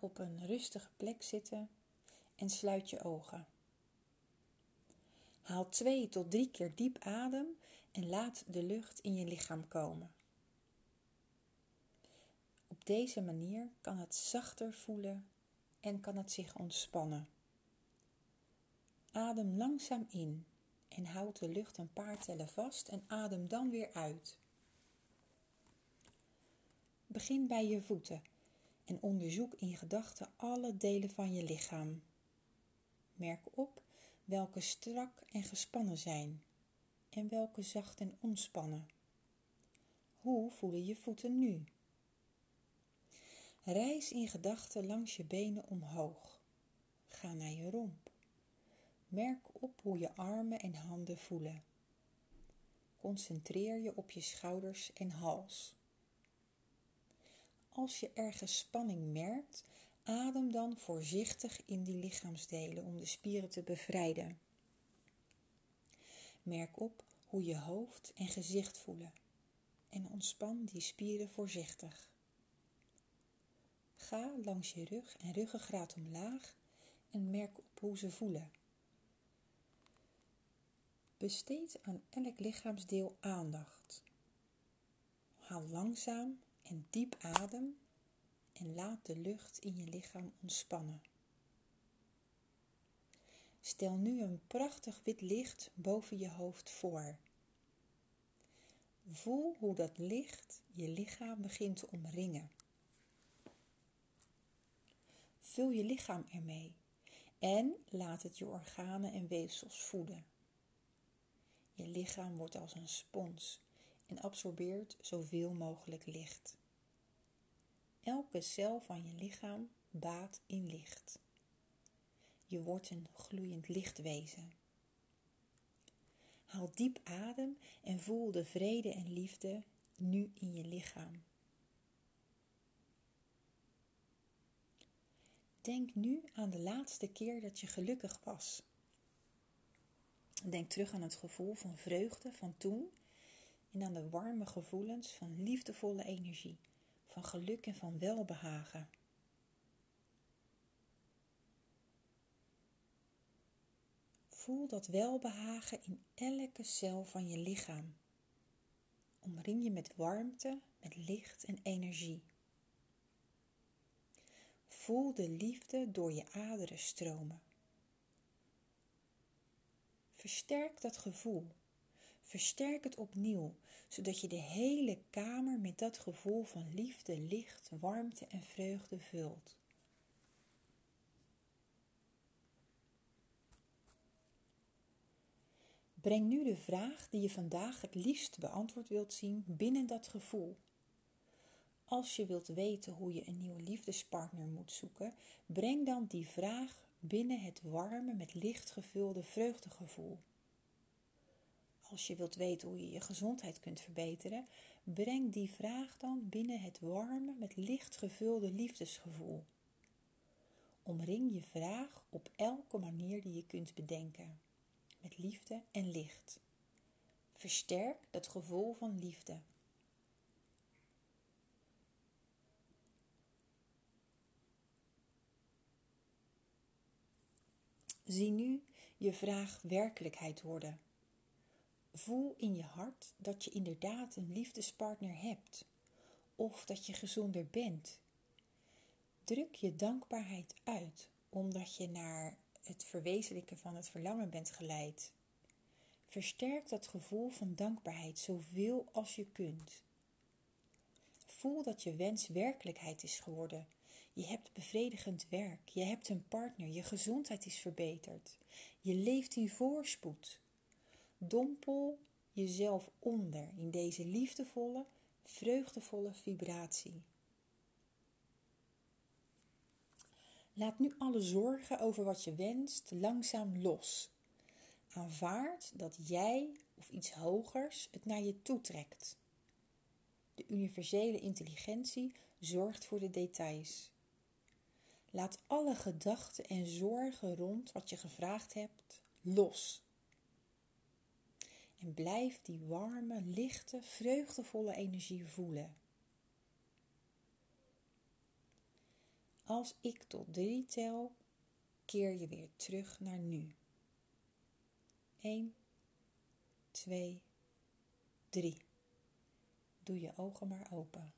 Op een rustige plek zitten en sluit je ogen. Haal twee tot drie keer diep adem en laat de lucht in je lichaam komen. Op deze manier kan het zachter voelen en kan het zich ontspannen. Adem langzaam in en houd de lucht een paar tellen vast en adem dan weer uit. Begin bij je voeten en onderzoek in gedachten alle delen van je lichaam. Merk op welke strak en gespannen zijn en welke zacht en ontspannen. Hoe voelen je voeten nu? Reis in gedachten langs je benen omhoog. Ga naar je romp. Merk op hoe je armen en handen voelen. Concentreer je op je schouders en hals. Als je ergens spanning merkt, adem dan voorzichtig in die lichaamsdelen om de spieren te bevrijden. Merk op hoe je hoofd en gezicht voelen en ontspan die spieren voorzichtig. Ga langs je rug en ruggengraat omlaag en merk op hoe ze voelen. Besteed aan elk lichaamsdeel aandacht. Haal langzaam en diep adem en laat de lucht in je lichaam ontspannen. Stel nu een prachtig wit licht boven je hoofd voor. Voel hoe dat licht je lichaam begint te omringen. Vul je lichaam ermee en laat het je organen en weefsels voeden. Je lichaam wordt als een spons en absorbeert zoveel mogelijk licht. Elke cel van je lichaam baat in licht. Je wordt een gloeiend lichtwezen. Haal diep adem en voel de vrede en liefde nu in je lichaam. Denk nu aan de laatste keer dat je gelukkig was. Denk terug aan het gevoel van vreugde van toen en aan de warme gevoelens van liefdevolle energie, van geluk en van welbehagen. Voel dat welbehagen in elke cel van je lichaam. Omring je met warmte, met licht en energie. Voel de liefde door je aderen stromen. Versterk dat gevoel. Versterk het opnieuw, zodat je de hele kamer met dat gevoel van liefde, licht, warmte en vreugde vult. Breng nu de vraag die je vandaag het liefst beantwoord wilt zien binnen dat gevoel. Als je wilt weten hoe je een nieuwe liefdespartner moet zoeken, breng dan die vraag binnen het warme, met licht gevulde vreugdegevoel. Als je wilt weten hoe je je gezondheid kunt verbeteren, breng die vraag dan binnen het warme, met licht gevulde liefdesgevoel. Omring je vraag op elke manier die je kunt bedenken, met liefde en licht. Versterk dat gevoel van liefde. Zie nu je vraag werkelijkheid worden. Voel in je hart dat je inderdaad een liefdespartner hebt of dat je gezonder bent. Druk je dankbaarheid uit omdat je naar het verwezenlijken van het verlangen bent geleid. Versterk dat gevoel van dankbaarheid zoveel als je kunt. Voel dat je wens werkelijkheid is geworden je hebt bevredigend werk, je hebt een partner, je gezondheid is verbeterd, je leeft in voorspoed. Dompel jezelf onder in deze liefdevolle, vreugdevolle vibratie. Laat nu alle zorgen over wat je wenst langzaam los. Aanvaard dat jij of iets hogers het naar je toetrekt. De universele intelligentie zorgt voor de details. Laat alle gedachten en zorgen rond wat je gevraagd hebt los. Blijf die warme, lichte, vreugdevolle energie voelen. Als ik tot drie tel, keer je weer terug naar nu. 1, 2, 3. Doe je ogen maar open.